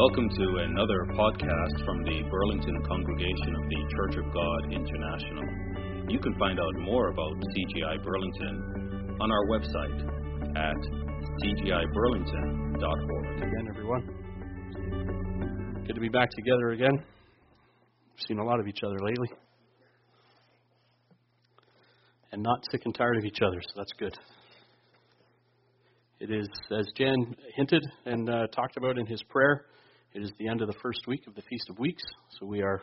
Welcome to another podcast from the Burlington Congregation of the Church of God International. You can find out more about CGI Burlington on our website at cgiburlington.org. Again, everyone. Good to be back together again. We've seen a lot of each other lately. And not sick and tired of each other, so that's good. It is, as Jan hinted and uh, talked about in his prayer, it is the end of the first week of the Feast of Weeks. So we are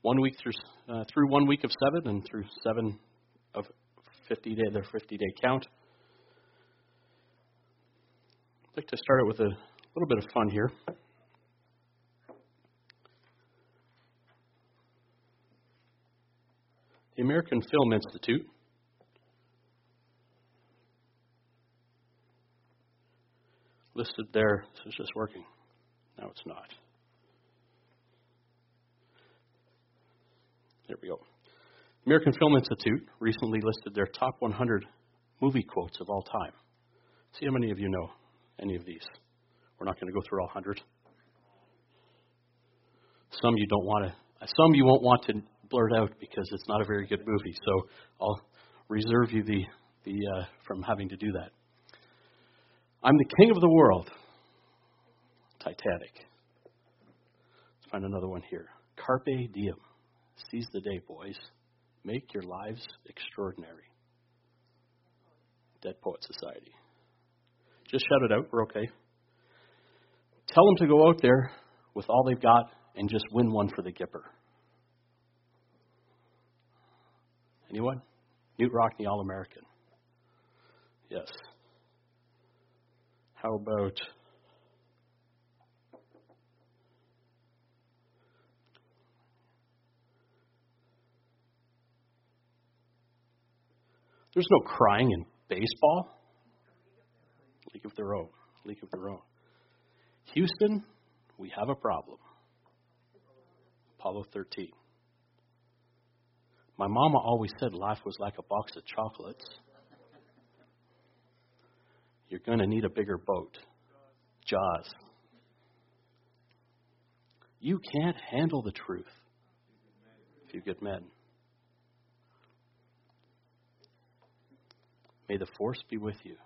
one week through uh, through one week of seven and through seven of 50 day their 50 day count. I'd like to start it with a little bit of fun here. The American Film Institute listed there. This is just working. No, it's not. There we go. American Film Institute recently listed their top 100 movie quotes of all time. See how many of you know any of these. We're not going to go through all 100. Some you don't want to. Some you won't want to blurt out because it's not a very good movie. So I'll reserve you the the uh, from having to do that. I'm the king of the world. Titanic. Let's find another one here. Carpe diem. Seize the day, boys. Make your lives extraordinary. Dead Poet Society. Just shout it out. We're okay. Tell them to go out there with all they've got and just win one for the Gipper. Anyone? Knute Rockne, All American. Yes. How about There's no crying in baseball. League of their own. League of their own. Houston, we have a problem. Apollo 13. My mama always said life was like a box of chocolates. You're going to need a bigger boat. Jaws. You can't handle the truth A Few Good Men. May the force be with you.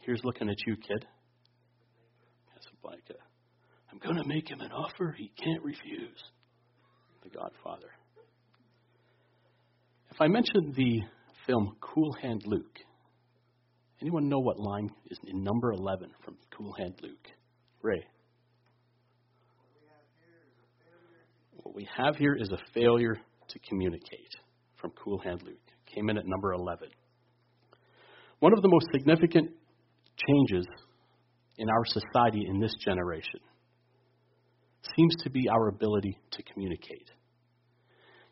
Here's looking at you, kid. Casablanca. I'm going to make him an offer he can't refuse. The Godfather. If I mentioned the film Cool Hand Luke, anyone know what line is in number 11 from Cool Hand Luke? Ray. What we have here is a failure to communicate from Cool Hand Luke came in at number 11. One of the most significant changes in our society in this generation seems to be our ability to communicate.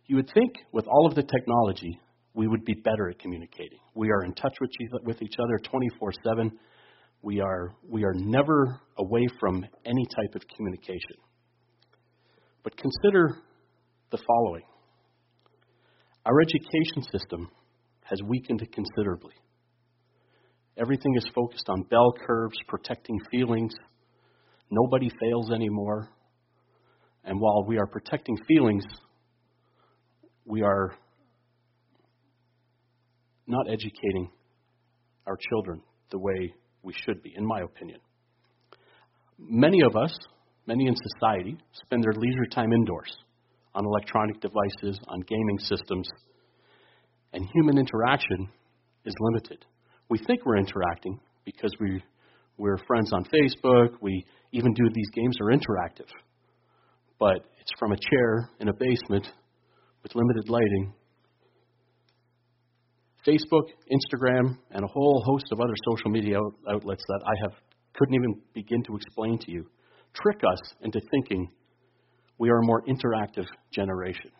You would think with all of the technology, we would be better at communicating. We are in touch with, each other 24 7. We are, we are never away from any type of communication. But consider the following our education system has weakened considerably. Everything is focused on bell curves, protecting feelings. Nobody fails anymore. And while we are protecting feelings, we are not educating our children the way we should be, in my opinion. Many of us, many in society, spend their leisure time indoors on electronic devices, on gaming systems, and human interaction is limited. We think we're interacting because we, we're friends on Facebook, we even do these games are interactive. But it's from a chair in a basement with limited lighting. Facebook, Instagram, and a whole host of other social media outlets that I have couldn't even begin to explain to you trick us into thinking we are a more interactive generation.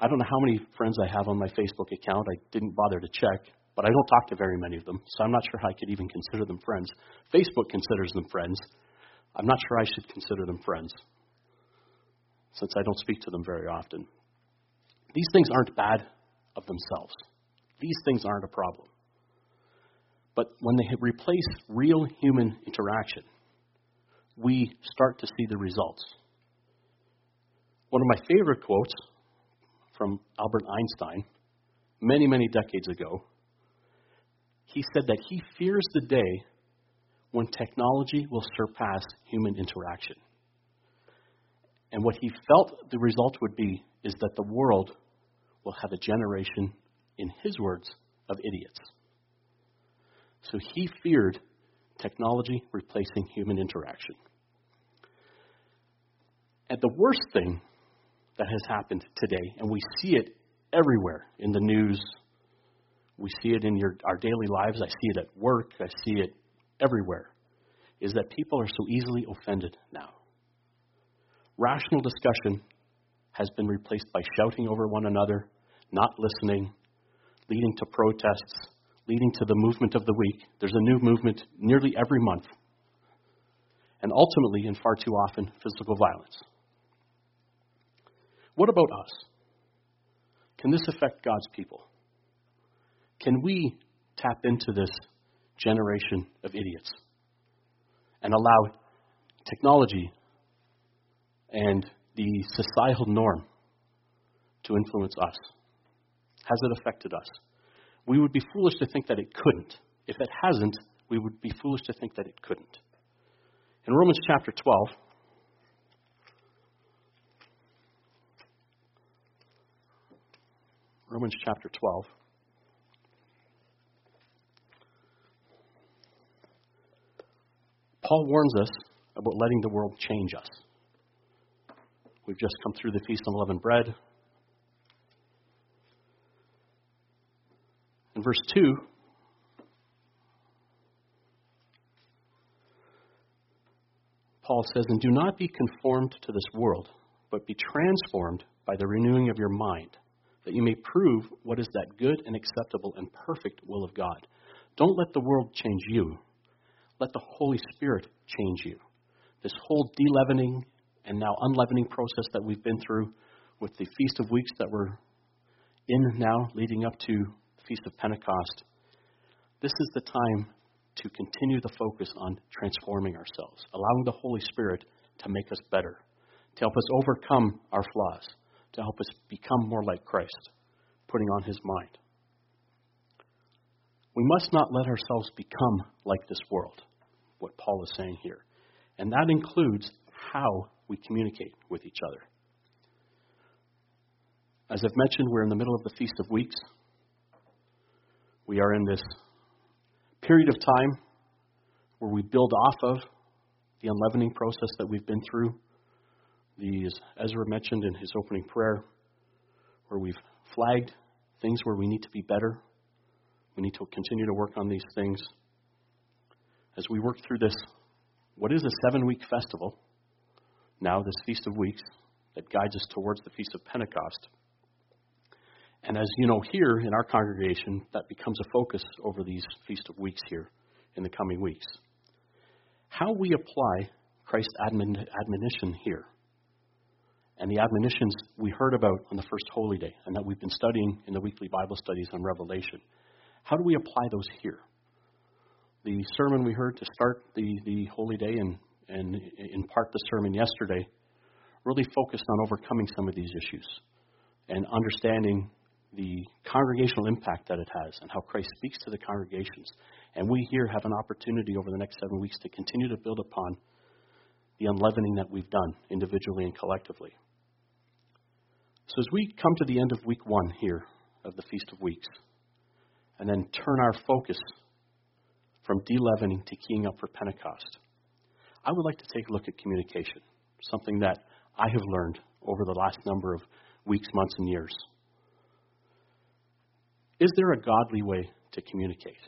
I don't know how many friends I have on my Facebook account. I didn't bother to check, but I don't talk to very many of them, so I'm not sure how I could even consider them friends. Facebook considers them friends. I'm not sure I should consider them friends, since I don't speak to them very often. These things aren't bad of themselves, these things aren't a problem. But when they replace real human interaction, we start to see the results. One of my favorite quotes from Albert Einstein, many, many decades ago, he said that he fears the day when technology will surpass human interaction. And what he felt the result would be is that the world will have a generation, in his words, of idiots. So he feared technology replacing human interaction. And the worst thing that has happened today, and we see it everywhere in the news, we see it in your, our daily lives, I see it at work, I see it everywhere, is that people are so easily offended now. Rational discussion has been replaced by shouting over one another, not listening, leading to protests, leading to the movement of the week. There's a new movement nearly every month. And ultimately, and far too often, physical violence. What about us? Can this affect God's people? Can we tap into this generation of idiots and allow technology and the societal norm to influence us? Has it affected us? We would be foolish to think that it couldn't. If it hasn't, we would be foolish to think that it couldn't. In Romans chapter 12, Romans chapter 12. Paul warns us about letting the world change us. We've just come through the Feast of Unleavened Bread. Verse 2, Paul says, And do not be conformed to this world, but be transformed by the renewing of your mind, that you may prove what is that good and acceptable and perfect will of God. Don't let the world change you. Let the Holy Spirit change you. This whole deleavening and now unleavening process that we've been through with the Feast of Weeks that we're in now, leading up to Feast of Pentecost, this is the time to continue the focus on transforming ourselves, allowing the Holy Spirit to make us better, to help us overcome our flaws, to help us become more like Christ, putting on His mind. We must not let ourselves become like this world, what Paul is saying here. And that includes how we communicate with each other. As I've mentioned, we're in the middle of the Feast of Weeks. We are in this period of time where we build off of the unleavening process that we've been through. These, Ezra mentioned in his opening prayer, where we've flagged things where we need to be better. We need to continue to work on these things. As we work through this, what is a seven week festival, now this Feast of Weeks, that guides us towards the Feast of Pentecost. And as you know, here in our congregation, that becomes a focus over these Feast of Weeks here in the coming weeks. How we apply Christ's admonition here, and the admonitions we heard about on the first Holy Day, and that we've been studying in the weekly Bible studies on Revelation, how do we apply those here? The sermon we heard to start the, the Holy Day and, and in part the sermon yesterday really focused on overcoming some of these issues and understanding the congregational impact that it has and how Christ speaks to the congregations. And we here have an opportunity over the next seven weeks to continue to build upon the unleavening that we've done individually and collectively. So as we come to the end of week one here of the Feast of Weeks, and then turn our focus from deleavening to keying up for Pentecost, I would like to take a look at communication, something that I have learned over the last number of weeks, months, and years. Is there a godly way to communicate?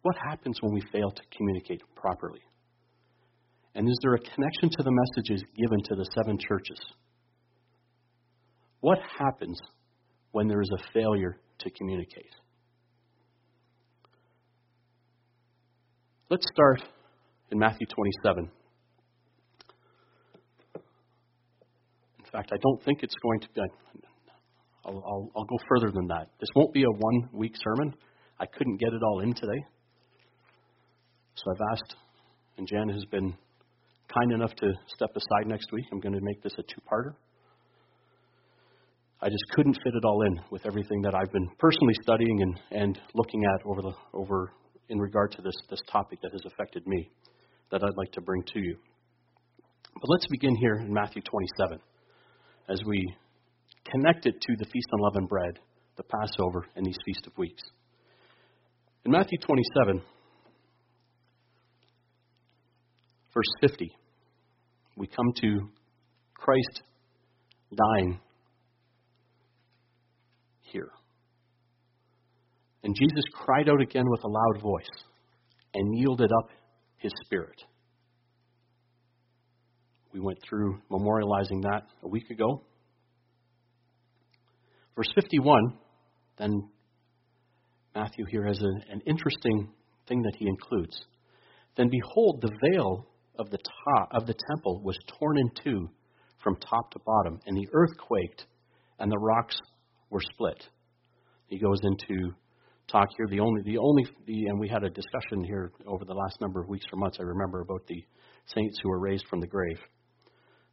What happens when we fail to communicate properly? And is there a connection to the messages given to the seven churches? What happens when there is a failure to communicate? Let's start in Matthew 27. In fact, I don't think it's going to be. I'll, I'll, I'll go further than that. This won't be a one week sermon. I couldn't get it all in today. So I've asked, and Jan has been kind enough to step aside next week. I'm going to make this a two parter. I just couldn't fit it all in with everything that I've been personally studying and, and looking at over the over in regard to this this topic that has affected me that I'd like to bring to you. But let's begin here in Matthew 27 as we connect it to the Feast on Unleavened Bread, the Passover, and these Feast of Weeks. In Matthew 27, verse 50, we come to Christ dying here. And Jesus cried out again with a loud voice and yielded up his spirit. We went through memorializing that a week ago. Verse 51, then Matthew here has a, an interesting thing that he includes. Then behold, the veil of the top of the temple was torn in two from top to bottom, and the earth quaked, and the rocks were split. He goes into talk here. The only, the only, the, and we had a discussion here over the last number of weeks or months. I remember about the saints who were raised from the grave.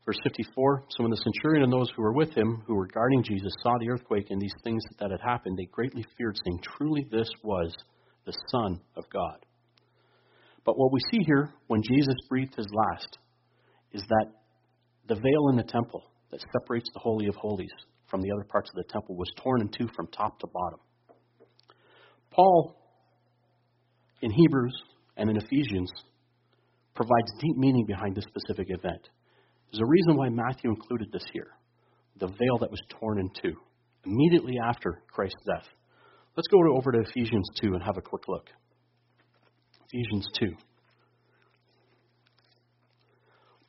Verse 54 So when the centurion and those who were with him, who were guarding Jesus, saw the earthquake and these things that had happened, they greatly feared, saying, Truly this was the Son of God. But what we see here when Jesus breathed his last is that the veil in the temple that separates the Holy of Holies from the other parts of the temple was torn in two from top to bottom. Paul, in Hebrews and in Ephesians, provides deep meaning behind this specific event. There's a reason why Matthew included this here the veil that was torn in two, immediately after Christ's death. Let's go over to Ephesians 2 and have a quick look. Ephesians 2.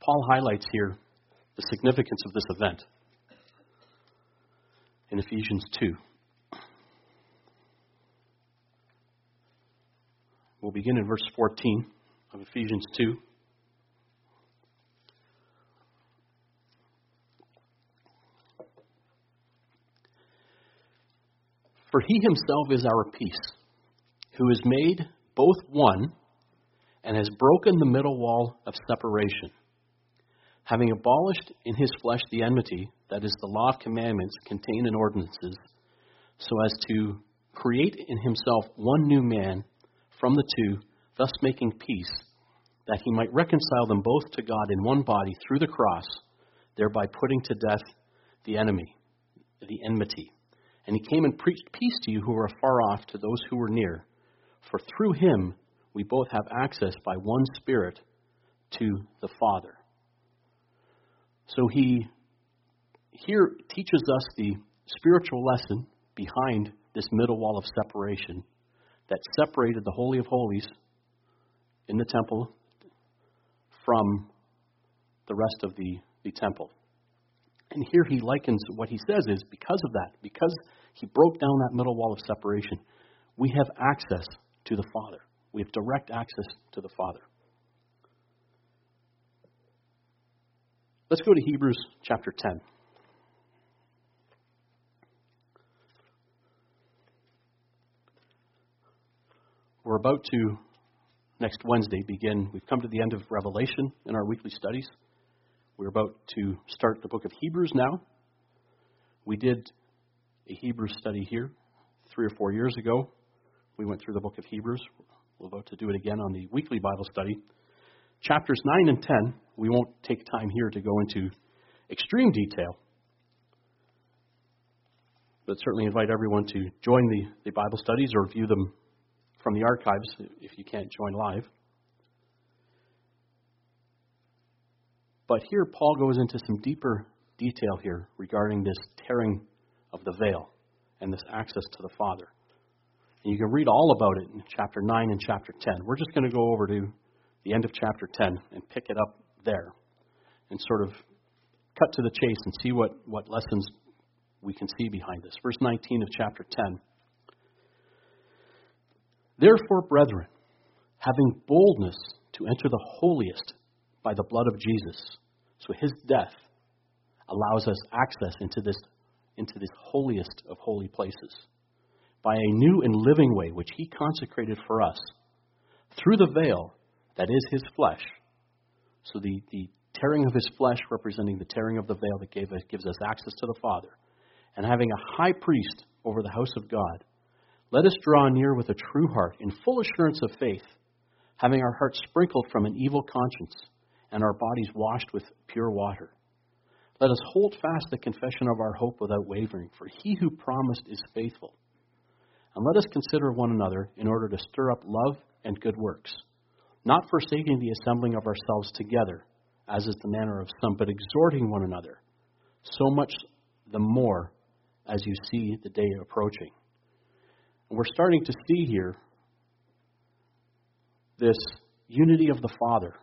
Paul highlights here the significance of this event in Ephesians 2. We'll begin in verse 14 of Ephesians 2. For he himself is our peace, who has made both one and has broken the middle wall of separation, having abolished in his flesh the enmity, that is, the law of commandments contained in ordinances, so as to create in himself one new man from the two, thus making peace, that he might reconcile them both to God in one body through the cross, thereby putting to death the enemy, the enmity. And he came and preached peace to you who are afar off, to those who were near. For through him we both have access by one Spirit to the Father. So he here teaches us the spiritual lesson behind this middle wall of separation that separated the Holy of Holies in the temple from the rest of the, the temple. And here he likens what he says is because of that, because he broke down that middle wall of separation, we have access to the Father. We have direct access to the Father. Let's go to Hebrews chapter 10. We're about to, next Wednesday, begin. We've come to the end of Revelation in our weekly studies. We're about to start the book of Hebrews now. We did a Hebrew study here three or four years ago. We went through the book of Hebrews. We're about to do it again on the weekly Bible study. Chapters 9 and 10, we won't take time here to go into extreme detail, but certainly invite everyone to join the, the Bible studies or view them from the archives if you can't join live. But here, Paul goes into some deeper detail here regarding this tearing of the veil and this access to the Father. And you can read all about it in chapter 9 and chapter 10. We're just going to go over to the end of chapter 10 and pick it up there and sort of cut to the chase and see what, what lessons we can see behind this. Verse 19 of chapter 10. Therefore, brethren, having boldness to enter the holiest by the blood of Jesus. So his death allows us access into this, into this holiest of holy places by a new and living way which he consecrated for us through the veil that is his flesh. So the, the tearing of his flesh representing the tearing of the veil that gave, gives us access to the Father, and having a high priest over the house of God, let us draw near with a true heart in full assurance of faith, having our hearts sprinkled from an evil conscience and our bodies washed with pure water. Let us hold fast the confession of our hope without wavering, for he who promised is faithful. And let us consider one another in order to stir up love and good works, not forsaking the assembling of ourselves together, as is the manner of some, but exhorting one another, so much the more as you see the day approaching. And we're starting to see here this unity of the Father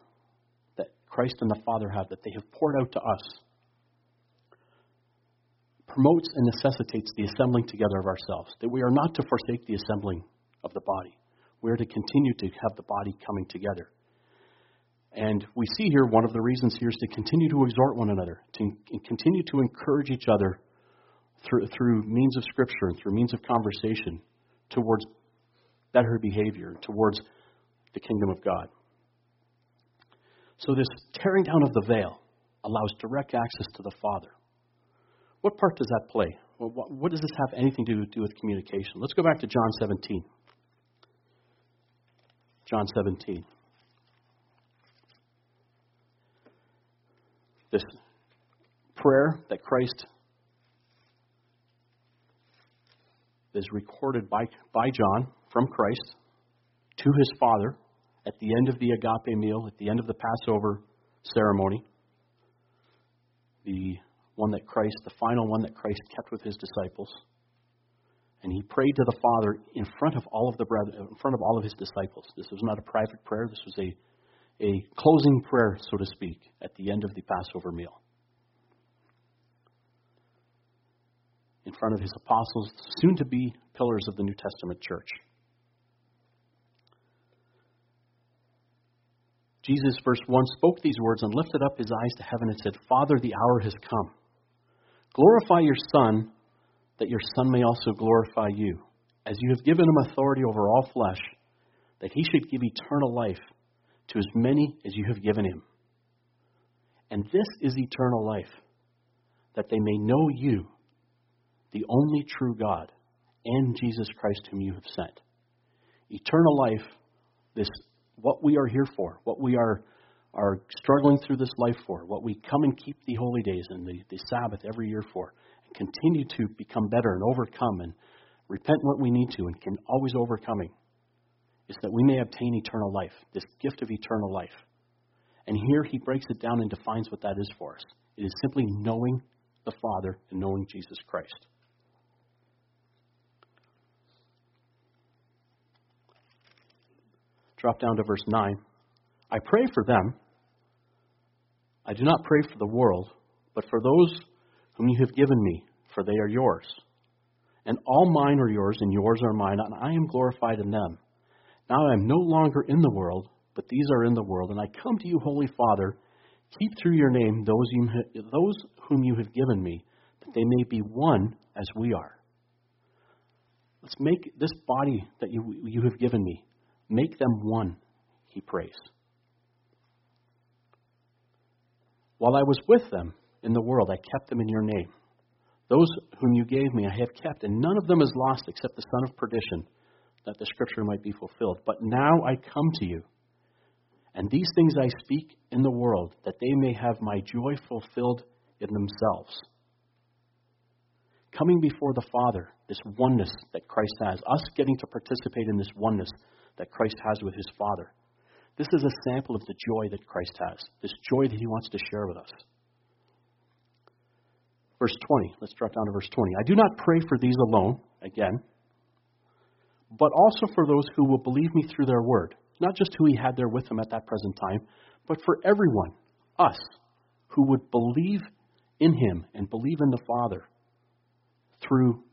that Christ and the Father have, that they have poured out to us promotes and necessitates the assembling together of ourselves, that we are not to forsake the assembling of the body. We are to continue to have the body coming together. And we see here one of the reasons here is to continue to exhort one another, to continue to encourage each other through, through means of Scripture and through means of conversation towards better behavior, towards the kingdom of God. So, this tearing down of the veil allows direct access to the Father. What part does that play? What, does this have anything to do with communication? Let's go back to John 17. John 17. This prayer that Christ is recorded by, by John from Christ to his Father at the end of the agape meal, at the end of the Passover ceremony. The one that Christ, the final one that Christ kept with his disciples. And he prayed to the Father in front of all of the brethren, in front of all of his disciples. This was not a private prayer. This was a, a closing prayer, so to speak, at the end of the Passover meal. In front of his apostles, soon to be pillars of the New Testament church. Jesus, verse 1, spoke these words and lifted up his eyes to heaven and said, Father, the hour has come. Glorify your Son, that your Son may also glorify you, as you have given him authority over all flesh, that he should give eternal life to as many as you have given him. And this is eternal life, that they may know you, the only true God, and Jesus Christ whom you have sent. Eternal life, this what we are here for, what we are are struggling through this life for, what we come and keep the holy days and the, the Sabbath every year for, and continue to become better and overcome and repent what we need to and can always overcoming, is that we may obtain eternal life, this gift of eternal life. And here he breaks it down and defines what that is for us. It is simply knowing the Father and knowing Jesus Christ. Drop down to verse 9. I pray for them I do not pray for the world, but for those whom you have given me, for they are yours. And all mine are yours, and yours are mine, and I am glorified in them. Now I am no longer in the world, but these are in the world, and I come to you, Holy Father. Keep through your name those, you, those whom you have given me, that they may be one as we are. Let's make this body that you, you have given me, make them one, he prays. While I was with them in the world, I kept them in your name. Those whom you gave me, I have kept, and none of them is lost except the son of perdition, that the scripture might be fulfilled. But now I come to you. And these things I speak in the world, that they may have my joy fulfilled in themselves. Coming before the Father, this oneness that Christ has, us getting to participate in this oneness that Christ has with his Father. This is a sample of the joy that Christ has, this joy that he wants to share with us. Verse 20, let's drop down to verse 20. I do not pray for these alone, again, but also for those who will believe me through their word. Not just who he had there with him at that present time, but for everyone, us, who would believe in him and believe in the Father through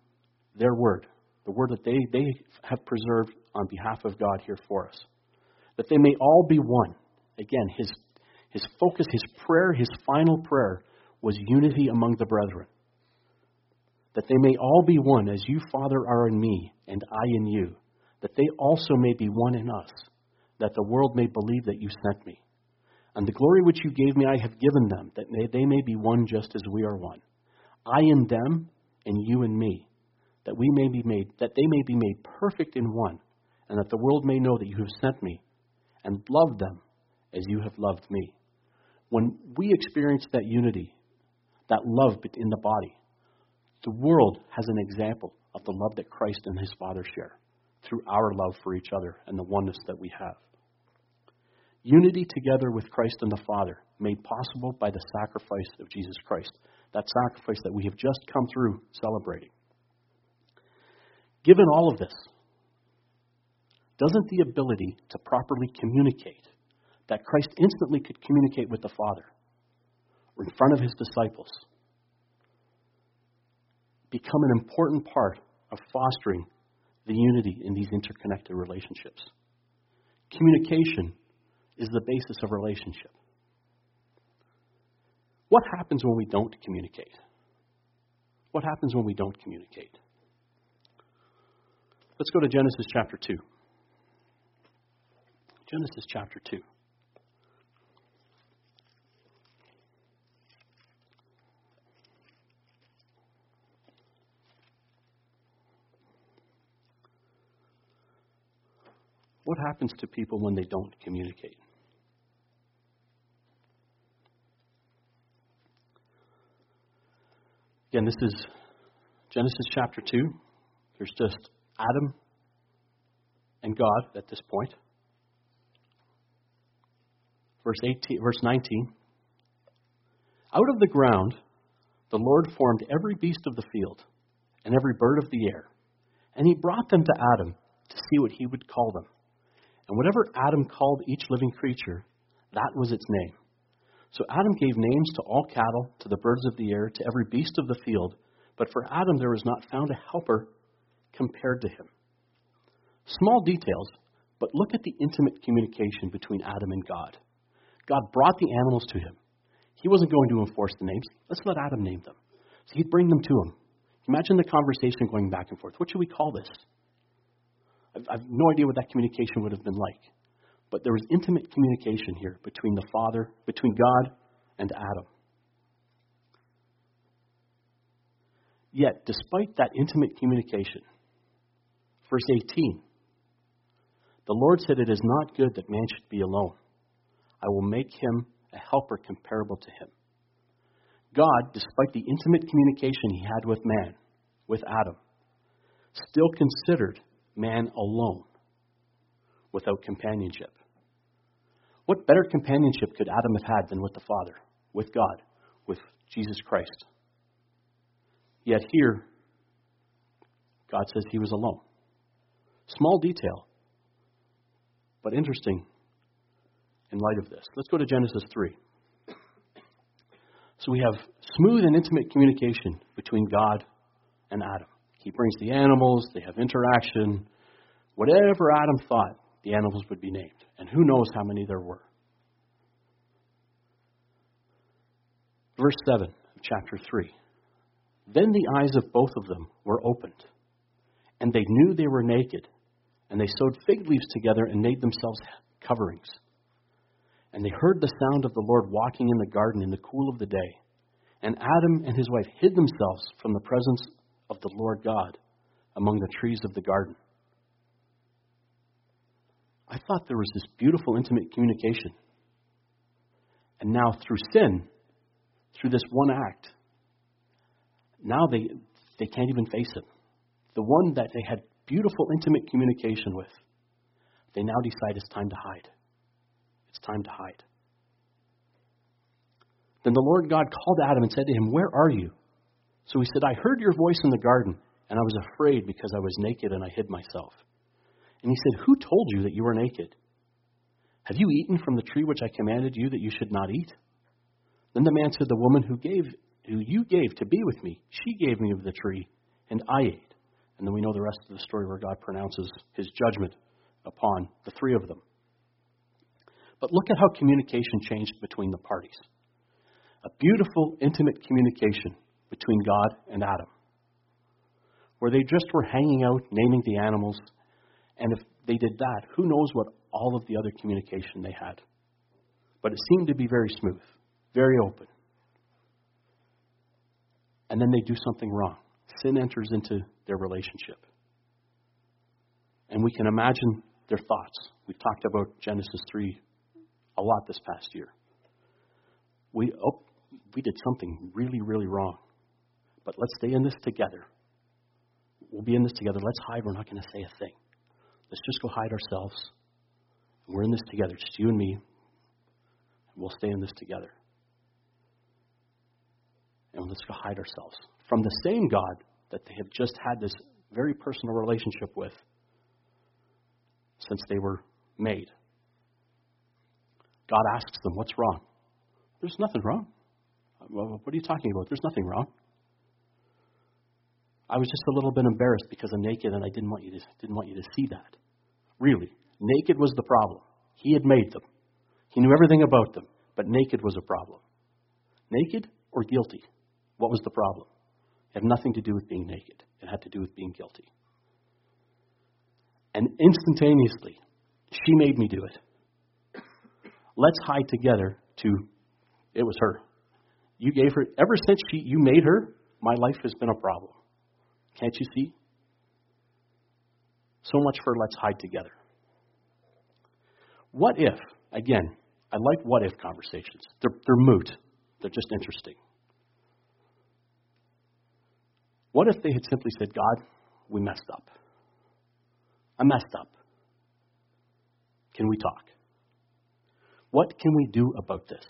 their word, the word that they, they have preserved on behalf of God here for us that they may all be one. Again, his, his focus, his prayer, his final prayer was unity among the brethren. That they may all be one, as you, Father, are in me, and I in you, that they also may be one in us, that the world may believe that you sent me. And the glory which you gave me I have given them, that they may be one just as we are one. I in them, and you in me, that we may be made that they may be made perfect in one, and that the world may know that you have sent me, and loved them as you have loved me. When we experience that unity, that love in the body, the world has an example of the love that Christ and his Father share through our love for each other and the oneness that we have. Unity together with Christ and the Father, made possible by the sacrifice of Jesus Christ, that sacrifice that we have just come through celebrating. Given all of this, doesn't the ability to properly communicate, that Christ instantly could communicate with the Father, or in front of his disciples, become an important part of fostering the unity in these interconnected relationships? Communication is the basis of relationship. What happens when we don't communicate? What happens when we don't communicate? Let's go to Genesis chapter 2. Genesis chapter 2. What happens to people when they don't communicate? Again, this is Genesis chapter 2. There's just Adam and God at this point. Verse 18, verse 19. Out of the ground the Lord formed every beast of the field and every bird of the air, and he brought them to Adam to see what he would call them. And whatever Adam called each living creature, that was its name. So Adam gave names to all cattle, to the birds of the air, to every beast of the field. But for Adam there was not found a helper compared to him. Small details, but look at the intimate communication between Adam and God. God brought the animals to him. He wasn't going to enforce the names. Let's let Adam name them. So he'd bring them to him. Imagine the conversation going back and forth. What should we call this? I have no idea what that communication would have been like. But there was intimate communication here between the Father, between God and Adam. Yet, despite that intimate communication, verse 18, the Lord said, It is not good that man should be alone. I will make him a helper comparable to him. God, despite the intimate communication he had with man, with Adam, still considered man alone without companionship. What better companionship could Adam have had than with the Father, with God, with Jesus Christ? Yet here, God says he was alone. Small detail, but interesting in light of this. Let's go to Genesis 3. So we have smooth and intimate communication between God and Adam. He brings the animals, they have interaction. Whatever Adam thought, the animals would be named. And who knows how many there were. Verse 7 of chapter 3. Then the eyes of both of them were opened, and they knew they were naked, and they sewed fig leaves together and made themselves coverings. And they heard the sound of the Lord walking in the garden in the cool of the day. And Adam and his wife hid themselves from the presence of the Lord God among the trees of the garden. I thought there was this beautiful, intimate communication. And now, through sin, through this one act, now they, they can't even face it. The one that they had beautiful, intimate communication with, they now decide it's time to hide. It's time to hide. Then the Lord God called Adam and said to him, Where are you? So he said, I heard your voice in the garden, and I was afraid because I was naked and I hid myself. And he said, Who told you that you were naked? Have you eaten from the tree which I commanded you that you should not eat? Then the man said, The woman who gave who you gave to be with me, she gave me of the tree, and I ate. And then we know the rest of the story where God pronounces his judgment upon the three of them. But look at how communication changed between the parties. A beautiful, intimate communication between God and Adam, where they just were hanging out, naming the animals, and if they did that, who knows what all of the other communication they had. But it seemed to be very smooth, very open. And then they do something wrong. Sin enters into their relationship. And we can imagine their thoughts. We've talked about Genesis 3 a lot this past year. We, oh, we did something really, really wrong. But let's stay in this together. We'll be in this together. Let's hide. We're not going to say a thing. Let's just go hide ourselves. We're in this together, just you and me. We'll stay in this together. And let's go hide ourselves from the same God that they have just had this very personal relationship with since they were made. God asks them, What's wrong? There's nothing wrong. What are you talking about? There's nothing wrong. I was just a little bit embarrassed because I'm naked and I didn't want you to, didn't want you to see that. Really. Naked was the problem. He had made them. He knew everything about them, but naked was a problem. Naked or guilty? What was the problem? It had nothing to do with being naked. It had to do with being guilty. And instantaneously, she made me do it. Let's hide together to it was her. You gave her ever since she you made her, my life has been a problem. Can't you see? So much for let's hide together. What if, again, I like what if conversations. They're, they're moot, they're just interesting. What if they had simply said, God, we messed up? I messed up. Can we talk? What can we do about this?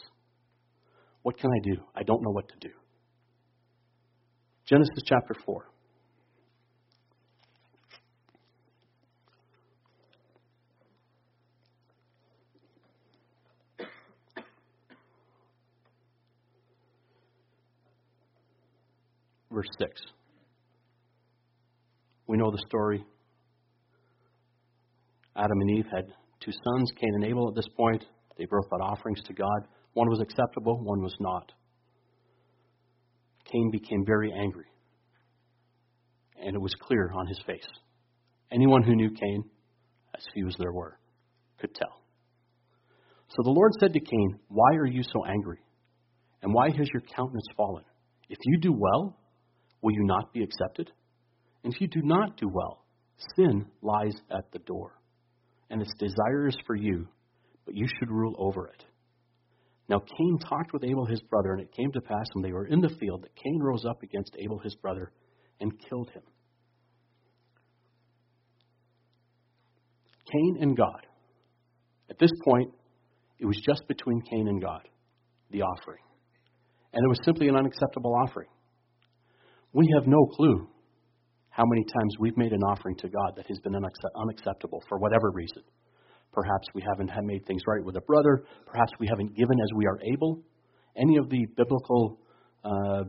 What can I do? I don't know what to do. Genesis chapter 4. Verse 6. We know the story. Adam and Eve had two sons, Cain and Abel, at this point. They both brought offerings to God. One was acceptable, one was not. Cain became very angry, and it was clear on his face. Anyone who knew Cain, as few as there were, could tell. So the Lord said to Cain, Why are you so angry? And why has your countenance fallen? If you do well, will you not be accepted? And if you do not do well, sin lies at the door, and its desire is for you, but you should rule over it. Now Cain talked with Abel his brother, and it came to pass when they were in the field that Cain rose up against Abel his brother and killed him. Cain and God. At this point, it was just between Cain and God, the offering. And it was simply an unacceptable offering. We have no clue how many times we've made an offering to God that has been unacceptable for whatever reason. Perhaps we haven't made things right with a brother. Perhaps we haven't given as we are able. Any of the biblical uh,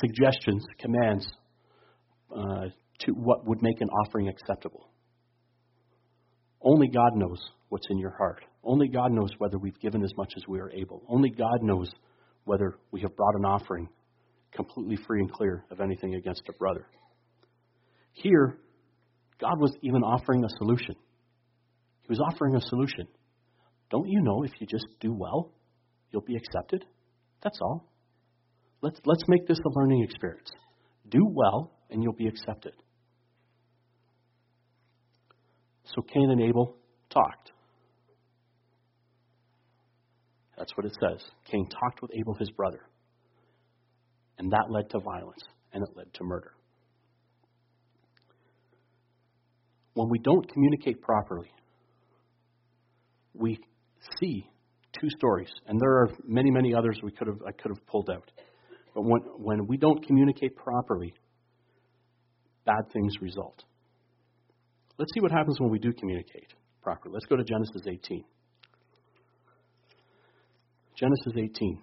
suggestions, commands uh, to what would make an offering acceptable. Only God knows what's in your heart. Only God knows whether we've given as much as we are able. Only God knows whether we have brought an offering completely free and clear of anything against a brother. Here, God was even offering a solution. He was offering a solution. Don't you know if you just do well, you'll be accepted? That's all. Let's, let's make this a learning experience. Do well, and you'll be accepted. So Cain and Abel talked. That's what it says. Cain talked with Abel, his brother. And that led to violence, and it led to murder. When we don't communicate properly, we see two stories, and there are many, many others we could have I could have pulled out. But when when we don't communicate properly, bad things result. Let's see what happens when we do communicate properly. Let's go to Genesis 18. Genesis 18.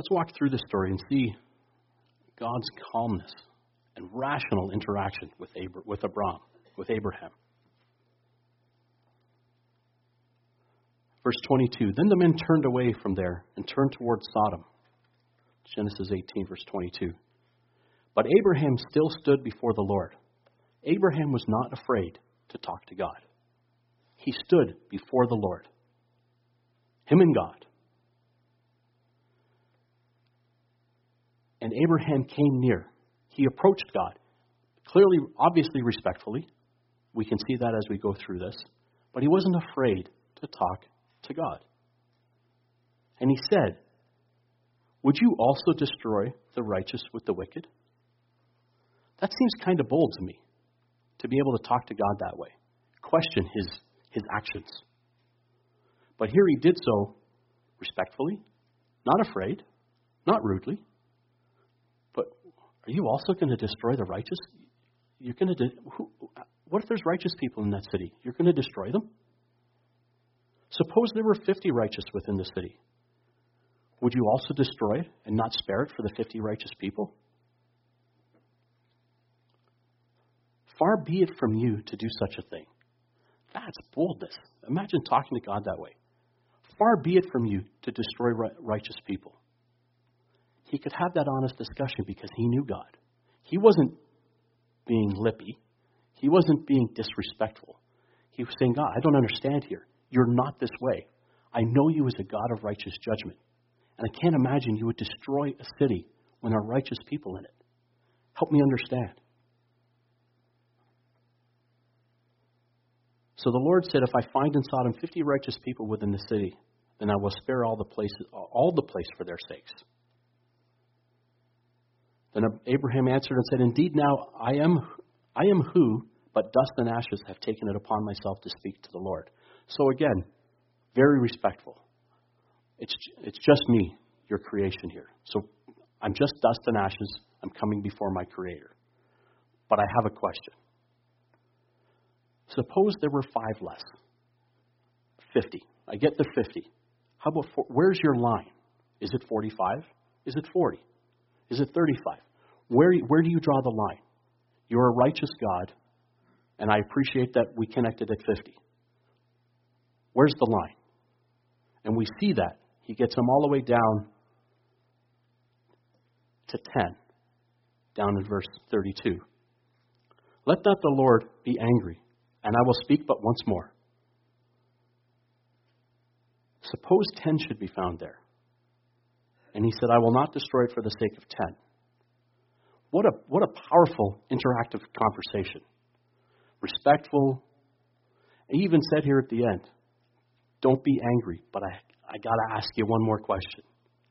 Let's walk through this story and see God's calmness and rational interaction with, Abra- with Abram, with Abraham. Verse 22 Then the men turned away from there and turned toward Sodom. Genesis 18, verse 22. But Abraham still stood before the Lord. Abraham was not afraid to talk to God. He stood before the Lord, him and God. And Abraham came near. He approached God, clearly, obviously respectfully. We can see that as we go through this. But he wasn't afraid to talk to God. And he said, Would you also destroy the righteous with the wicked? That seems kind of bold to me, to be able to talk to God that way, question his, his actions. But here he did so respectfully, not afraid, not rudely. Are you also going to destroy the righteous? You're going to. De- who, what if there's righteous people in that city? You're going to destroy them? Suppose there were 50 righteous within the city. Would you also destroy it and not spare it for the 50 righteous people? Far be it from you to do such a thing. That's boldness. Imagine talking to God that way. Far be it from you to destroy righteous people. He could have that honest discussion because he knew God. He wasn't being lippy, he wasn't being disrespectful. He was saying, God, I don't understand here. You're not this way. I know you as a God of righteous judgment. And I can't imagine you would destroy a city when there are righteous people in it. Help me understand. So the Lord said, If I find in Sodom fifty righteous people within the city, then I will spare all the places, all the place for their sakes. Then Abraham answered and said, Indeed, now I am, I am who, but dust and ashes have taken it upon myself to speak to the Lord. So again, very respectful. It's, it's just me, your creation here. So I'm just dust and ashes. I'm coming before my Creator. But I have a question. Suppose there were five less. 50. I get the 50. How about, where's your line? Is it 45? Is it 40? Is it 35? Where, where do you draw the line? You're a righteous God, and I appreciate that we connected at 50. Where's the line? And we see that. He gets them all the way down to 10, down in verse 32. Let not the Lord be angry, and I will speak but once more. Suppose 10 should be found there. And he said, I will not destroy it for the sake of 10. What a, what a powerful interactive conversation. Respectful. He even said here at the end, don't be angry, but I, I got to ask you one more question.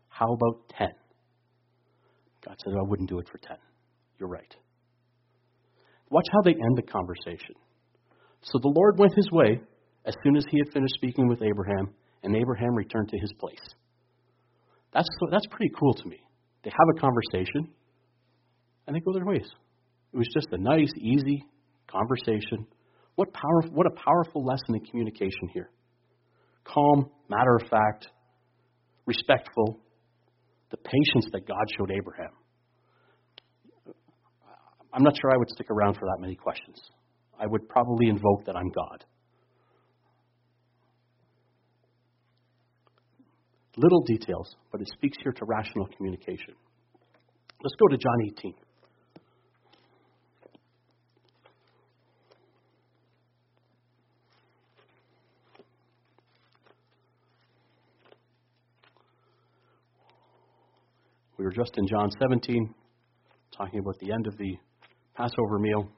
How about 10? God said, I wouldn't do it for 10. You're right. Watch how they end the conversation. So the Lord went his way as soon as he had finished speaking with Abraham, and Abraham returned to his place. That's, that's pretty cool to me. They have a conversation, and they go their ways. It was just a nice, easy conversation. What, power, what a powerful lesson in communication here calm, matter of fact, respectful, the patience that God showed Abraham. I'm not sure I would stick around for that many questions. I would probably invoke that I'm God. Little details, but it speaks here to rational communication. Let's go to John 18. We were just in John 17, talking about the end of the Passover meal.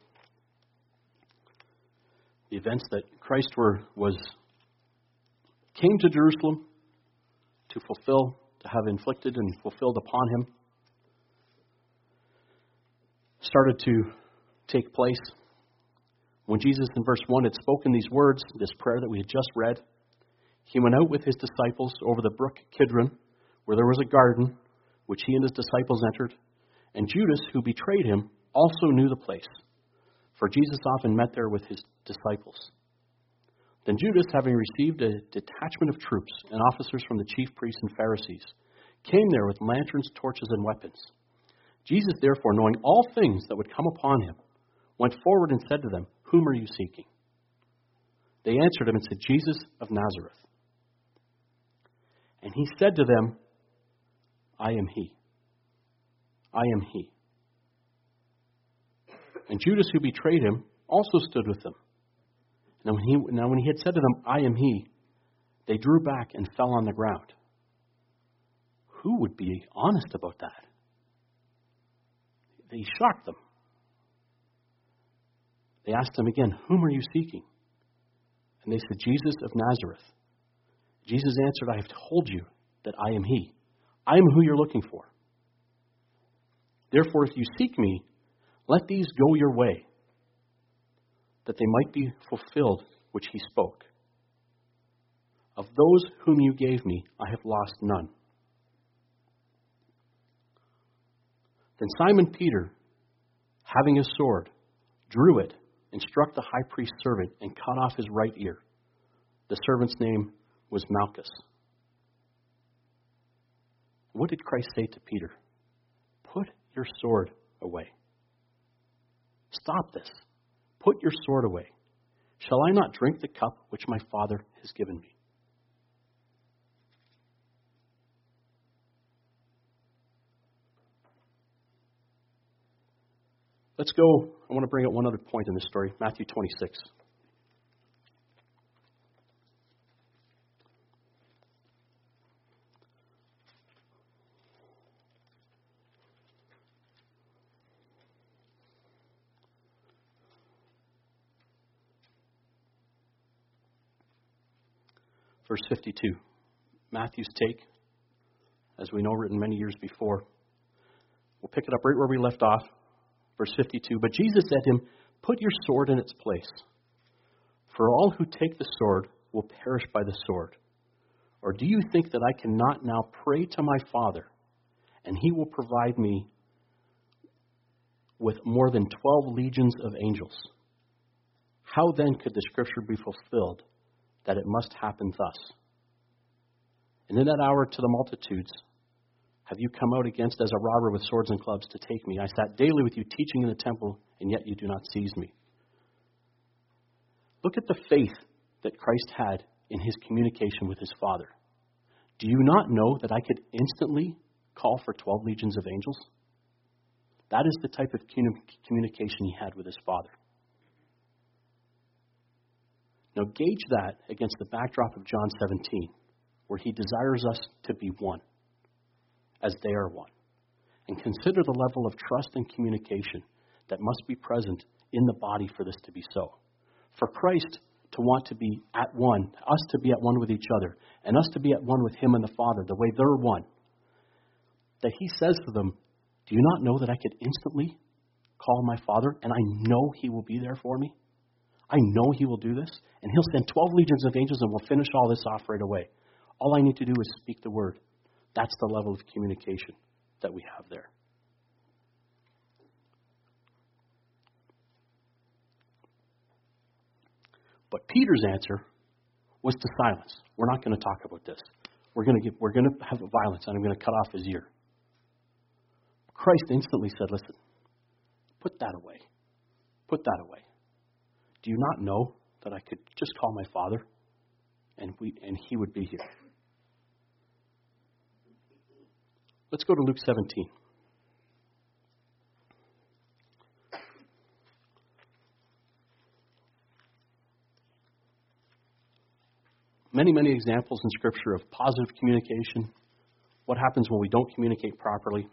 The events that Christ were, was came to Jerusalem to fulfill, to have inflicted and fulfilled upon him, started to take place. When Jesus in verse 1 had spoken these words, this prayer that we had just read, he went out with his disciples over the brook Kidron, where there was a garden which he and his disciples entered, and Judas, who betrayed him, also knew the place, for Jesus often met there with his disciples. Then Judas, having received a detachment of troops and officers from the chief priests and Pharisees, came there with lanterns, torches, and weapons. Jesus, therefore, knowing all things that would come upon him, went forward and said to them, Whom are you seeking? They answered him and said, Jesus of Nazareth. And he said to them, I am he. I am he. And Judas, who betrayed him, also stood with them. Now when, he, now, when he had said to them, I am he, they drew back and fell on the ground. Who would be honest about that? They shocked them. They asked him again, Whom are you seeking? And they said, Jesus of Nazareth. Jesus answered, I have told you that I am he. I am who you're looking for. Therefore, if you seek me, let these go your way, that they might be fulfilled which he spoke. Of those whom you gave me, I have lost none. Then Simon Peter, having a sword, drew it and struck the high priest's servant and cut off his right ear. The servant's name was Malchus. What did Christ say to Peter? Put your sword away. Stop this. Put your sword away. Shall I not drink the cup which my Father has given me? Let's go. I want to bring up one other point in this story Matthew 26. Verse 52. Matthew's take, as we know, written many years before. We'll pick it up right where we left off. Verse 52 But Jesus said to him, Put your sword in its place. For all who take the sword will perish by the sword. Or do you think that I cannot now pray to my Father, and he will provide me with more than twelve legions of angels? How then could the scripture be fulfilled that it must happen thus? And in that hour to the multitudes, have you come out against as a robber with swords and clubs to take me? I sat daily with you teaching in the temple, and yet you do not seize me. Look at the faith that Christ had in his communication with his Father. Do you not know that I could instantly call for 12 legions of angels? That is the type of communication he had with his Father. Now, gauge that against the backdrop of John 17, where he desires us to be one as they are one. And consider the level of trust and communication that must be present in the body for this to be so. For Christ to want to be at one, us to be at one with each other, and us to be at one with Him and the Father, the way they're one, that He says to them, Do you not know that I could instantly call my Father and I know He will be there for me? I know He will do this, and He'll send 12 legions of angels and we'll finish all this off right away. All I need to do is speak the word. That's the level of communication that we have there. But Peter's answer was to silence. We're not going to talk about this. We're going to get, we're going to have violence, and I'm going to cut off his ear. Christ instantly said, "Listen, put that away. Put that away. Do you not know that I could just call my father, and we and he would be here?" Let's go to Luke 17. Many, many examples in Scripture of positive communication. What happens when we don't communicate properly?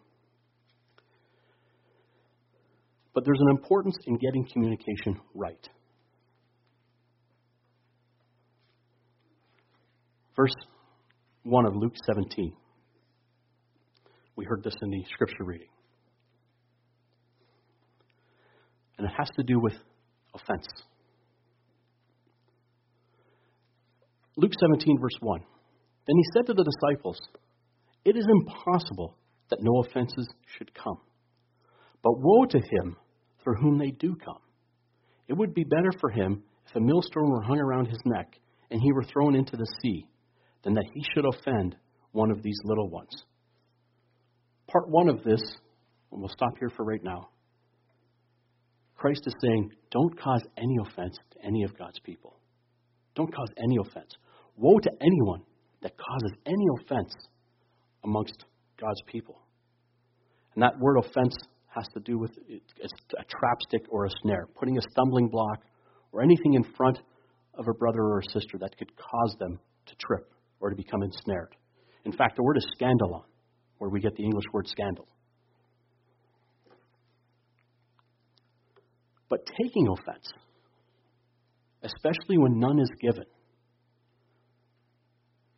But there's an importance in getting communication right. Verse 1 of Luke 17. We heard this in the scripture reading. And it has to do with offense. Luke 17, verse 1. Then he said to the disciples, It is impossible that no offenses should come. But woe to him through whom they do come. It would be better for him if a millstone were hung around his neck and he were thrown into the sea than that he should offend one of these little ones. Part one of this, and we'll stop here for right now. Christ is saying, don't cause any offense to any of God's people. Don't cause any offense. Woe to anyone that causes any offense amongst God's people. And that word offense has to do with a trapstick or a snare, putting a stumbling block or anything in front of a brother or a sister that could cause them to trip or to become ensnared. In fact, the word is scandalon, where we get the English word scandal. But taking offense, especially when none is given,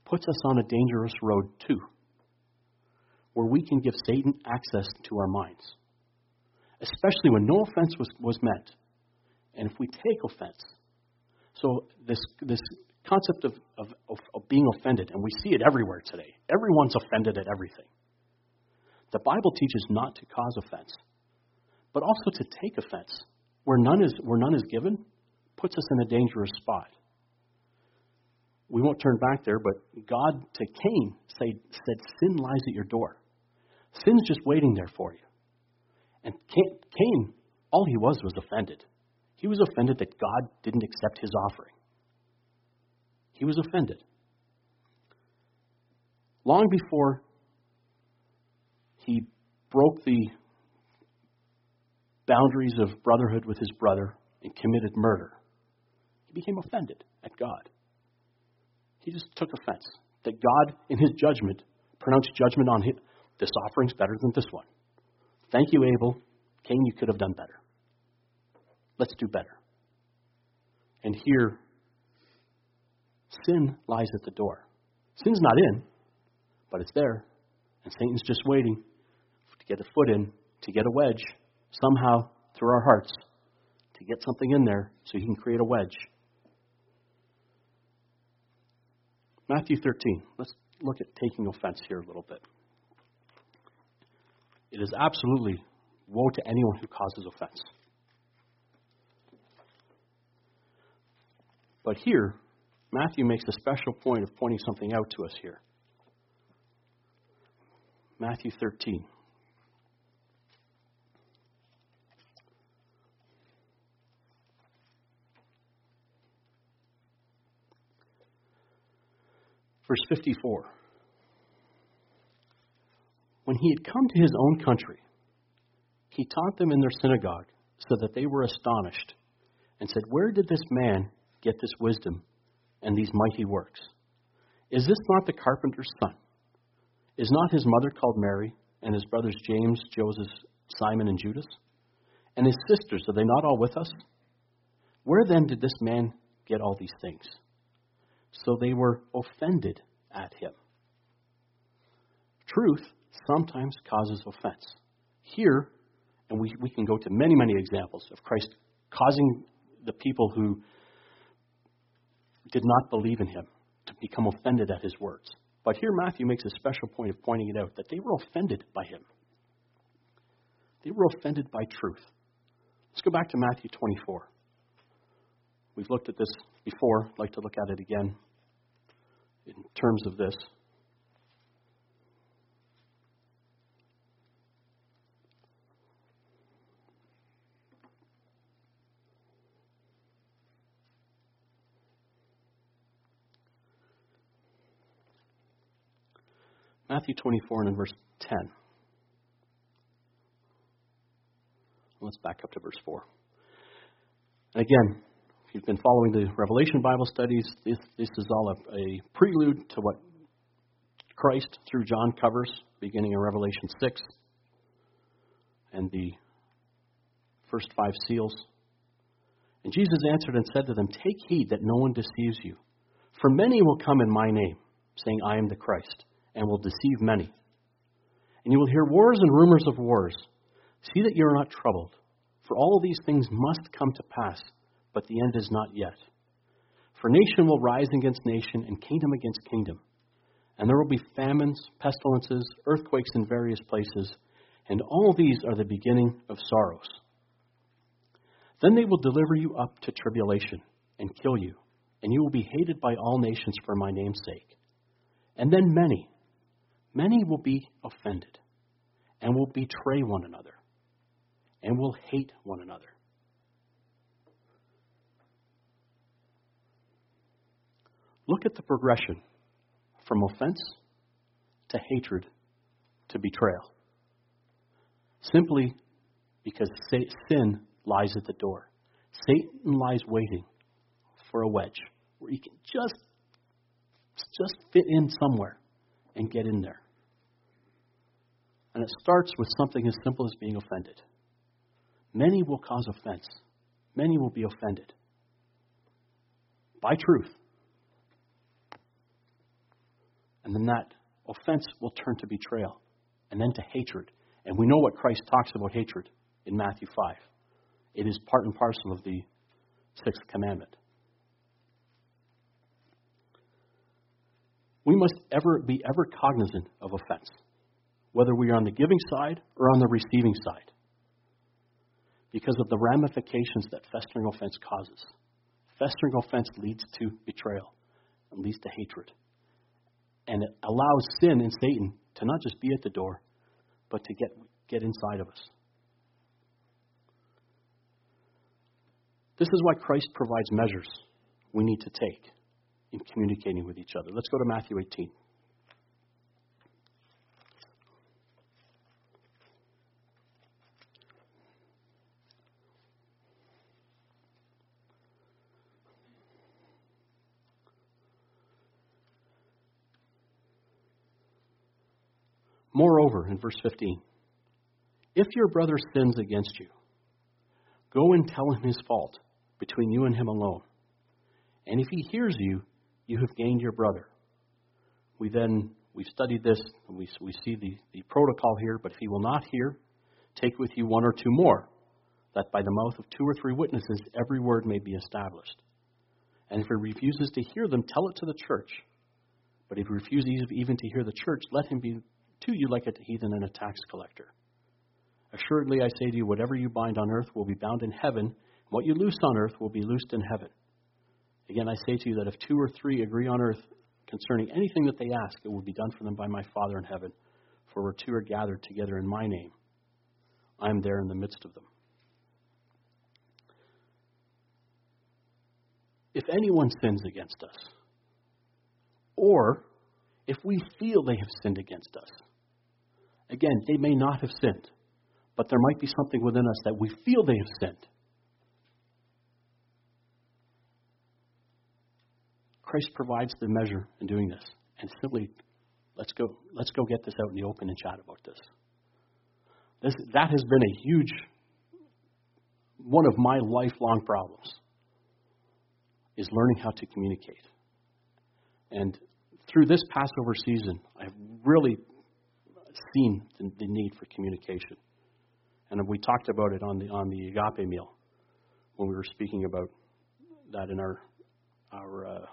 puts us on a dangerous road too, where we can give Satan access to our minds, especially when no offense was, was meant. And if we take offense, so this, this concept of, of, of, of being offended, and we see it everywhere today. Everyone's offended at everything. The Bible teaches not to cause offense, but also to take offense. Where none is, where none is given, puts us in a dangerous spot. We won't turn back there, but God to Cain say, said, Sin lies at your door. Sin's just waiting there for you. And Cain, all he was was offended. He was offended that God didn't accept his offering. He was offended. Long before he broke the boundaries of brotherhood with his brother and committed murder, he became offended at God. He just took offense that God, in his judgment, pronounced judgment on him. This offering's better than this one. Thank you, Abel. Cain, you could have done better. Let's do better. And here, sin lies at the door. Sin's not in, but it's there. And Satan's just waiting to get a foot in, to get a wedge, somehow through our hearts, to get something in there so he can create a wedge. Matthew 13. Let's look at taking offense here a little bit. It is absolutely woe to anyone who causes offense. But here, Matthew makes a special point of pointing something out to us here. Matthew 13. Verse 54. When he had come to his own country, he taught them in their synagogue, so that they were astonished, and said, Where did this man get this wisdom and these mighty works? Is this not the carpenter's son? Is not his mother called Mary, and his brothers James, Joseph, Simon, and Judas? And his sisters, are they not all with us? Where then did this man get all these things? So they were offended at him. Truth sometimes causes offense. Here, and we, we can go to many, many examples of Christ causing the people who did not believe in him to become offended at his words. But here Matthew makes a special point of pointing it out that they were offended by him. They were offended by truth. Let's go back to Matthew 24. We've looked at this before. I'd like to look at it again in terms of this. Matthew 24 and in verse 10. Let's back up to verse 4. And again, if you've been following the Revelation Bible studies, this, this is all a, a prelude to what Christ through John covers, beginning in Revelation 6 and the first five seals. And Jesus answered and said to them, Take heed that no one deceives you. For many will come in my name, saying, I am the Christ and will deceive many. And you will hear wars and rumors of wars. See that you are not troubled, for all these things must come to pass, but the end is not yet. For nation will rise against nation, and kingdom against kingdom. And there will be famines, pestilences, earthquakes in various places, and all these are the beginning of sorrows. Then they will deliver you up to tribulation and kill you, and you will be hated by all nations for my name's sake. And then many, Many will be offended and will betray one another and will hate one another. Look at the progression from offense to hatred to betrayal. Simply because sin lies at the door. Satan lies waiting for a wedge where he can just just fit in somewhere and get in there. And it starts with something as simple as being offended. Many will cause offense. Many will be offended by truth. And then that offense will turn to betrayal and then to hatred. And we know what Christ talks about hatred in Matthew 5. It is part and parcel of the sixth commandment. We must ever be ever cognizant of offense, whether we are on the giving side or on the receiving side, because of the ramifications that festering offense causes. Festering offense leads to betrayal and leads to hatred. And it allows sin and Satan to not just be at the door, but to get, get inside of us. This is why Christ provides measures we need to take in communicating with each other. Let's go to Matthew 18. Moreover, in verse 15, if your brother sins against you, go and tell him his fault between you and him alone. And if he hears you, you have gained your brother. We then, we've studied this, and we, we see the, the protocol here, but if he will not hear, take with you one or two more, that by the mouth of two or three witnesses every word may be established. And if he refuses to hear them, tell it to the church. But if he refuses even to hear the church, let him be to you like a heathen and a tax collector. Assuredly, I say to you, whatever you bind on earth will be bound in heaven, and what you loose on earth will be loosed in heaven. Again, I say to you that if two or three agree on earth concerning anything that they ask, it will be done for them by my Father in heaven. For where two are gathered together in my name, I am there in the midst of them. If anyone sins against us, or if we feel they have sinned against us, again, they may not have sinned, but there might be something within us that we feel they have sinned. Christ provides the measure in doing this. And simply, let's go, let's go get this out in the open and chat about this. this that has been a huge, one of my lifelong problems, is learning how to communicate. And through this Passover season, I've really seen the, the need for communication. And we talked about it on the, on the agape meal when we were speaking about that in our, our uh,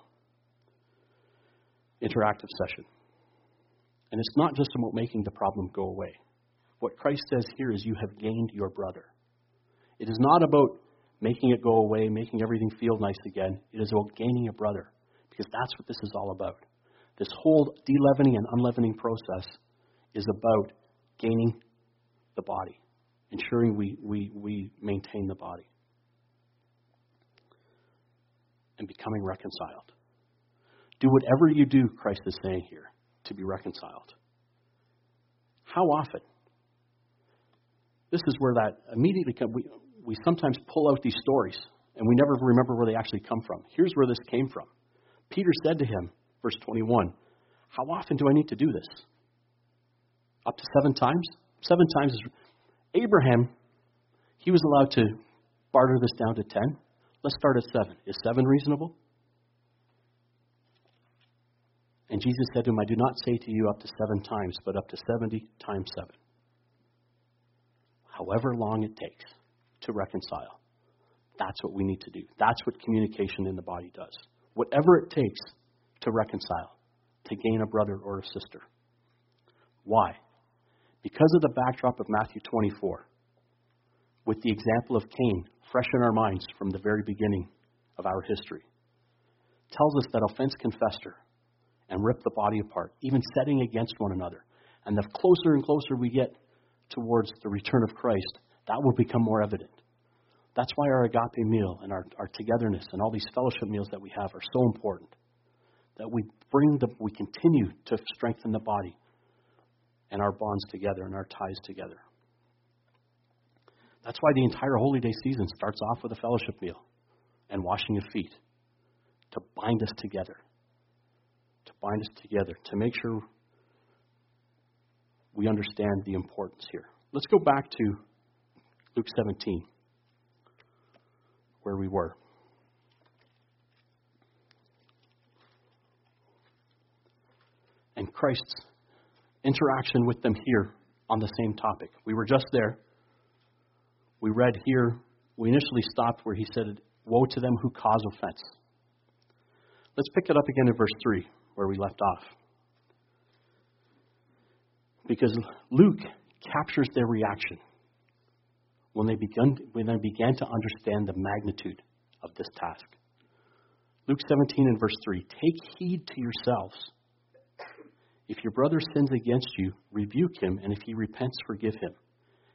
interactive session. And it's not just about making the problem go away. What Christ says here is, You have gained your brother. It is not about making it go away, making everything feel nice again. It is about gaining a brother, because that's what this is all about. This whole deleavening and unleavening process is about gaining the body, ensuring we, we, we maintain the body, and becoming reconciled. Do whatever you do, Christ is saying here, to be reconciled. How often? This is where that immediately comes. We, we sometimes pull out these stories and we never remember where they actually come from. Here's where this came from. Peter said to him, verse 21, How often do I need to do this? Up to seven times? Seven times is. Abraham, he was allowed to barter this down to ten. Let's start at seven. Is seven reasonable? And Jesus said to him, I do not say to you up to seven times, but up to 70 times seven. However long it takes to reconcile. That's what we need to do. That's what communication in the body does. Whatever it takes to reconcile, to gain a brother or a sister. Why? Because of the backdrop of Matthew 24, with the example of Cain fresh in our minds from the very beginning of our history, tells us that offense can fester and rip the body apart, even setting against one another. And the closer and closer we get towards the return of Christ, that will become more evident. That's why our agape meal and our, our togetherness and all these fellowship meals that we have are so important. that we bring the, we continue to strengthen the body and our bonds together and our ties together. That's why the entire Holy Day season starts off with a fellowship meal and washing of feet to bind us together. To bind us together, to make sure we understand the importance here. Let's go back to Luke 17, where we were. And Christ's interaction with them here on the same topic. We were just there. We read here, we initially stopped where he said, Woe to them who cause offense. Let's pick it up again in verse 3, where we left off. Because Luke captures their reaction when they, begun, when they began to understand the magnitude of this task. Luke 17 and verse 3 Take heed to yourselves. If your brother sins against you, rebuke him, and if he repents, forgive him.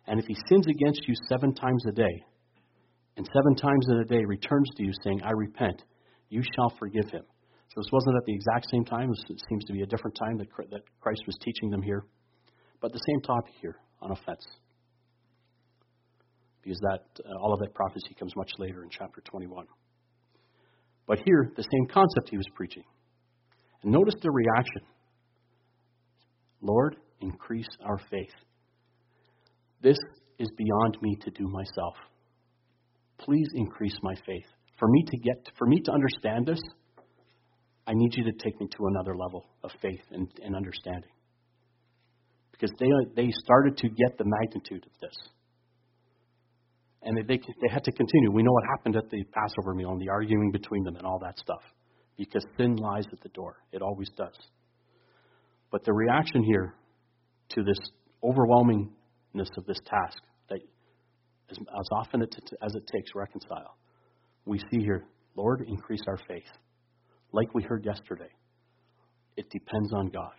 And if he sins against you seven times a day, and seven times in a day returns to you saying, I repent, you shall forgive him. So this wasn't at the exact same time. It seems to be a different time that Christ was teaching them here. But the same topic here on offense. Because that uh, all of that prophecy comes much later in chapter 21. But here, the same concept he was preaching. And notice the reaction Lord, increase our faith. This is beyond me to do myself. Please increase my faith. For me to get for me to understand this, I need you to take me to another level of faith and, and understanding. Because they, they started to get the magnitude of this. And they, they, they had to continue. We know what happened at the Passover meal and the arguing between them and all that stuff. Because sin lies at the door. It always does. But the reaction here to this overwhelmingness of this task, that as, as often as it takes, reconcile, we see here, Lord, increase our faith. Like we heard yesterday, it depends on God.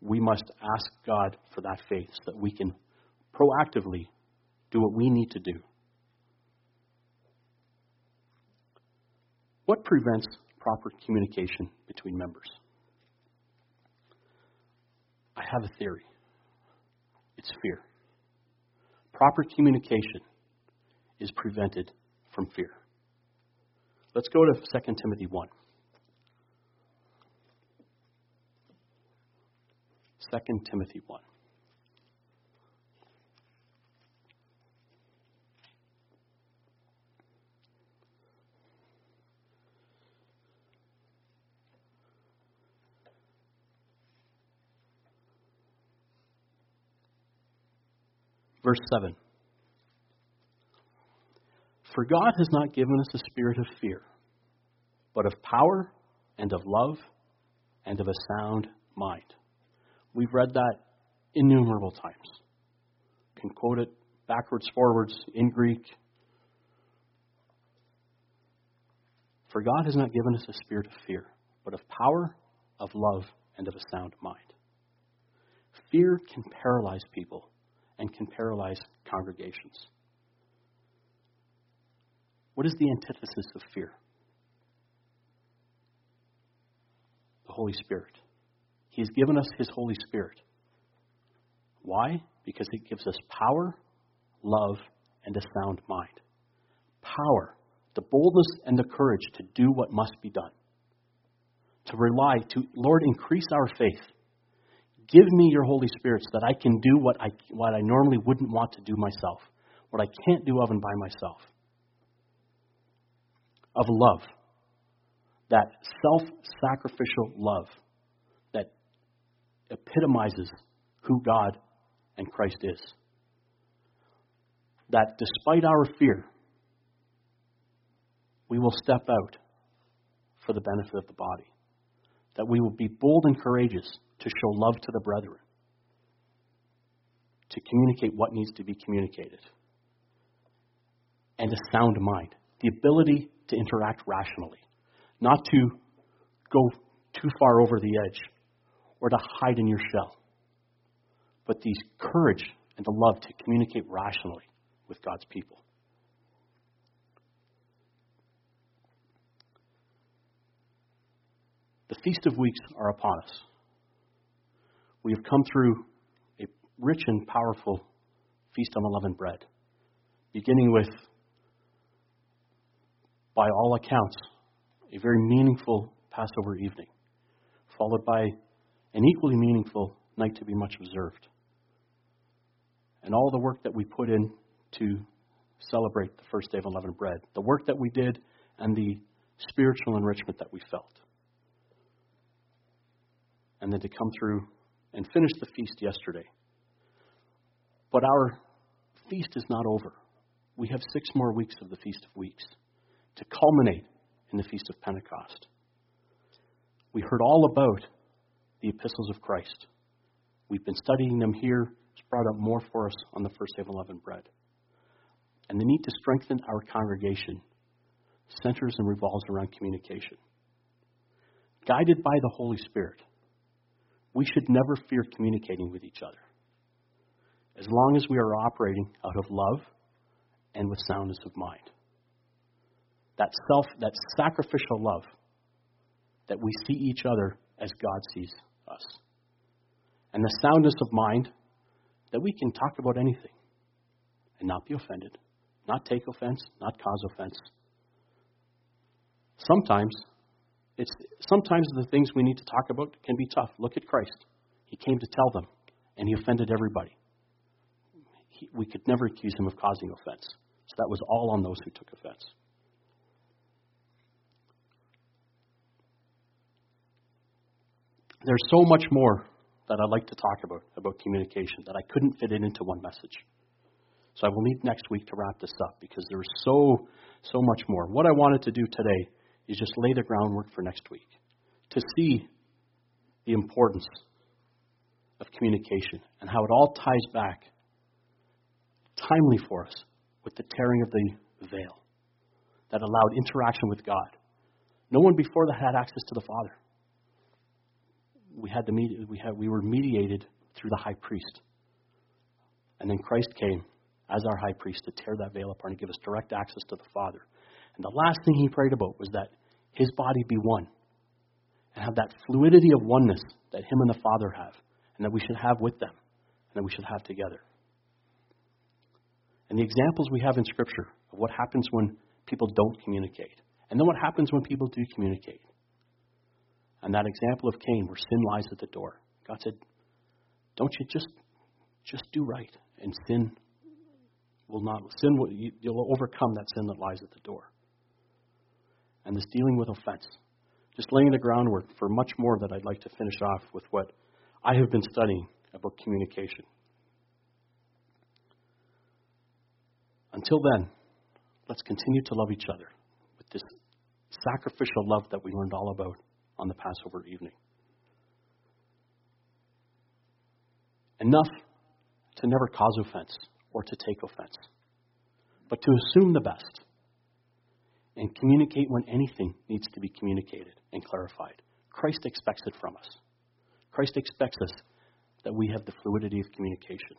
We must ask God for that faith so that we can proactively do what we need to do. What prevents proper communication between members? I have a theory. It's fear. Proper communication is prevented from fear. Let's go to 2 Timothy 1. 2 Timothy 1. Verse 7. For God has not given us a spirit of fear, but of power and of love and of a sound mind. We've read that innumerable times. Can quote it backwards, forwards, in Greek. For God has not given us a spirit of fear, but of power, of love, and of a sound mind. Fear can paralyze people and can paralyze congregations. What is the antithesis of fear? The Holy Spirit. He has given us His Holy Spirit. Why? Because it gives us power, love, and a sound mind. Power, the boldness and the courage to do what must be done. To rely, to, Lord, increase our faith Give me your Holy Spirit so that I can do what I, what I normally wouldn't want to do myself, what I can't do of and by myself. Of love. That self sacrificial love that epitomizes who God and Christ is. That despite our fear, we will step out for the benefit of the body. That we will be bold and courageous to show love to the brethren, to communicate what needs to be communicated, and a sound mind, the ability to interact rationally, not to go too far over the edge or to hide in your shell, but the courage and the love to communicate rationally with God's people. The Feast of Weeks are upon us. We have come through a rich and powerful Feast of Unleavened Bread, beginning with, by all accounts, a very meaningful Passover evening, followed by an equally meaningful night to be much observed. And all the work that we put in to celebrate the first day of unleavened bread, the work that we did, and the spiritual enrichment that we felt. And then to come through and finish the feast yesterday. But our feast is not over. We have six more weeks of the Feast of Weeks to culminate in the Feast of Pentecost. We heard all about the epistles of Christ. We've been studying them here. It's brought up more for us on the first day of unleavened bread. And the need to strengthen our congregation centers and revolves around communication. Guided by the Holy Spirit, we should never fear communicating with each other, as long as we are operating out of love and with soundness of mind. That self, that sacrificial love, that we see each other as God sees us. And the soundness of mind, that we can talk about anything and not be offended, not take offense, not cause offense, Sometimes it's sometimes the things we need to talk about can be tough. Look at Christ. He came to tell them, and he offended everybody. He, we could never accuse him of causing offense. So that was all on those who took offense. There's so much more that I'd like to talk about, about communication, that I couldn't fit it into one message. So I will need next week to wrap this up because there's so, so much more. What I wanted to do today is just lay the groundwork for next week to see the importance of communication and how it all ties back timely for us with the tearing of the veil that allowed interaction with God. No one before that had access to the Father. We had the we had we were mediated through the high priest. And then Christ came as our high priest to tear that veil apart and give us direct access to the Father. And the last thing he prayed about was that his body be one and have that fluidity of oneness that him and the Father have and that we should have with them and that we should have together. And the examples we have in Scripture of what happens when people don't communicate, and then what happens when people do communicate. And that example of Cain, where sin lies at the door. God said, "Don't you just just do right, and sin will not sin will you'll overcome that sin that lies at the door." and this dealing with offense. Just laying the groundwork for much more that I'd like to finish off with what I have been studying about communication. Until then, let's continue to love each other with this sacrificial love that we learned all about on the Passover evening. Enough to never cause offense or to take offense, but to assume the best and communicate when anything needs to be communicated and clarified. Christ expects it from us. Christ expects us that we have the fluidity of communication.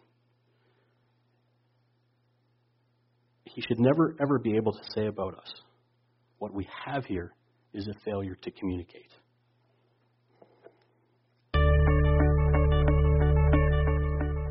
He should never, ever be able to say about us, what we have here is a failure to communicate.